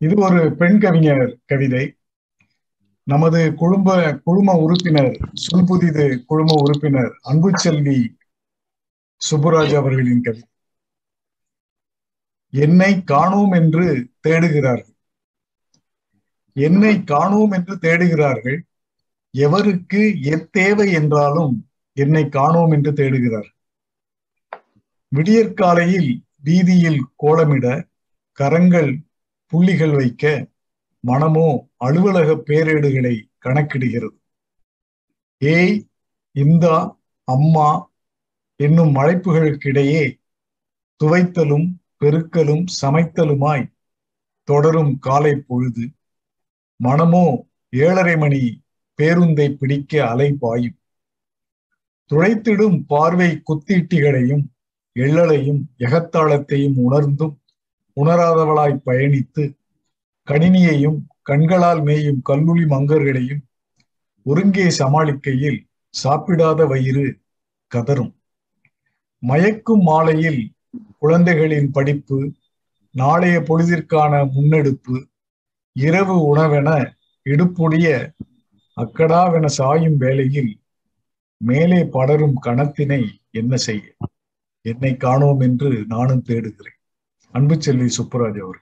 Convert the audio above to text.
இது ஒரு பெண் கவிஞர் கவிதை. நமது குழும குழும உறுப்பினர் சொல்புதிது குழும உறுப்பினர் அன்புச்செல்வி சுப்புராஜ் அவர்களின் கவிதை என்னை காணோம் என்று தேடுகிறார்கள். என்னை காணோம் என்று தேடுகிறார்கள். எவருக்கு எத்தேவை என்றாலும் என்னை காணோம் என்று தேடுகிறார் விடியற்காலையில் வீதியில் கோலமிட கரங்கள் புள்ளிகள் வைக்க மனமோ அலுவலக பேரேடுகளை கணக்கிடுகிறது. ஏய் இந்தா அம்மா என்னும் அழைப்புகளுக்கிடையே துவைத்தலும் பெருக்கலும் சமைத்தலுமாய் தொடரும் காலை பொழுது மனமோ ஏழரை மணி பேருந்தை பிடிக்க அலை பாயும் துளைத்திடும் பார்வை குத்தீட்டிகளையும் எள்ளலையும் எகத்தாளத்தையும் உணர்ந்தும் உணராதவளாய் பயணித்து கணினியையும் கண்களால் மேயும் கல்லூலி மங்கர்களையும் ஒருங்கே சமாளிக்கையில் சாப்பிடாத வயிறு கதரும் மயக்கும் மாலையில் குழந்தைகளின் படிப்பு நாளைய பொழுதிற்கான முன்னெடுப்பு இரவு உணவென இடுப்புடைய அக்கடாவென சாயும் வேளையில் மேலே படரும் கணத்தினை என்ன செய்ய? என்னை காணோம் என்று நானும் தேடுகிறேன். அன்பு செல்வி சுப்புராஜ் அவர்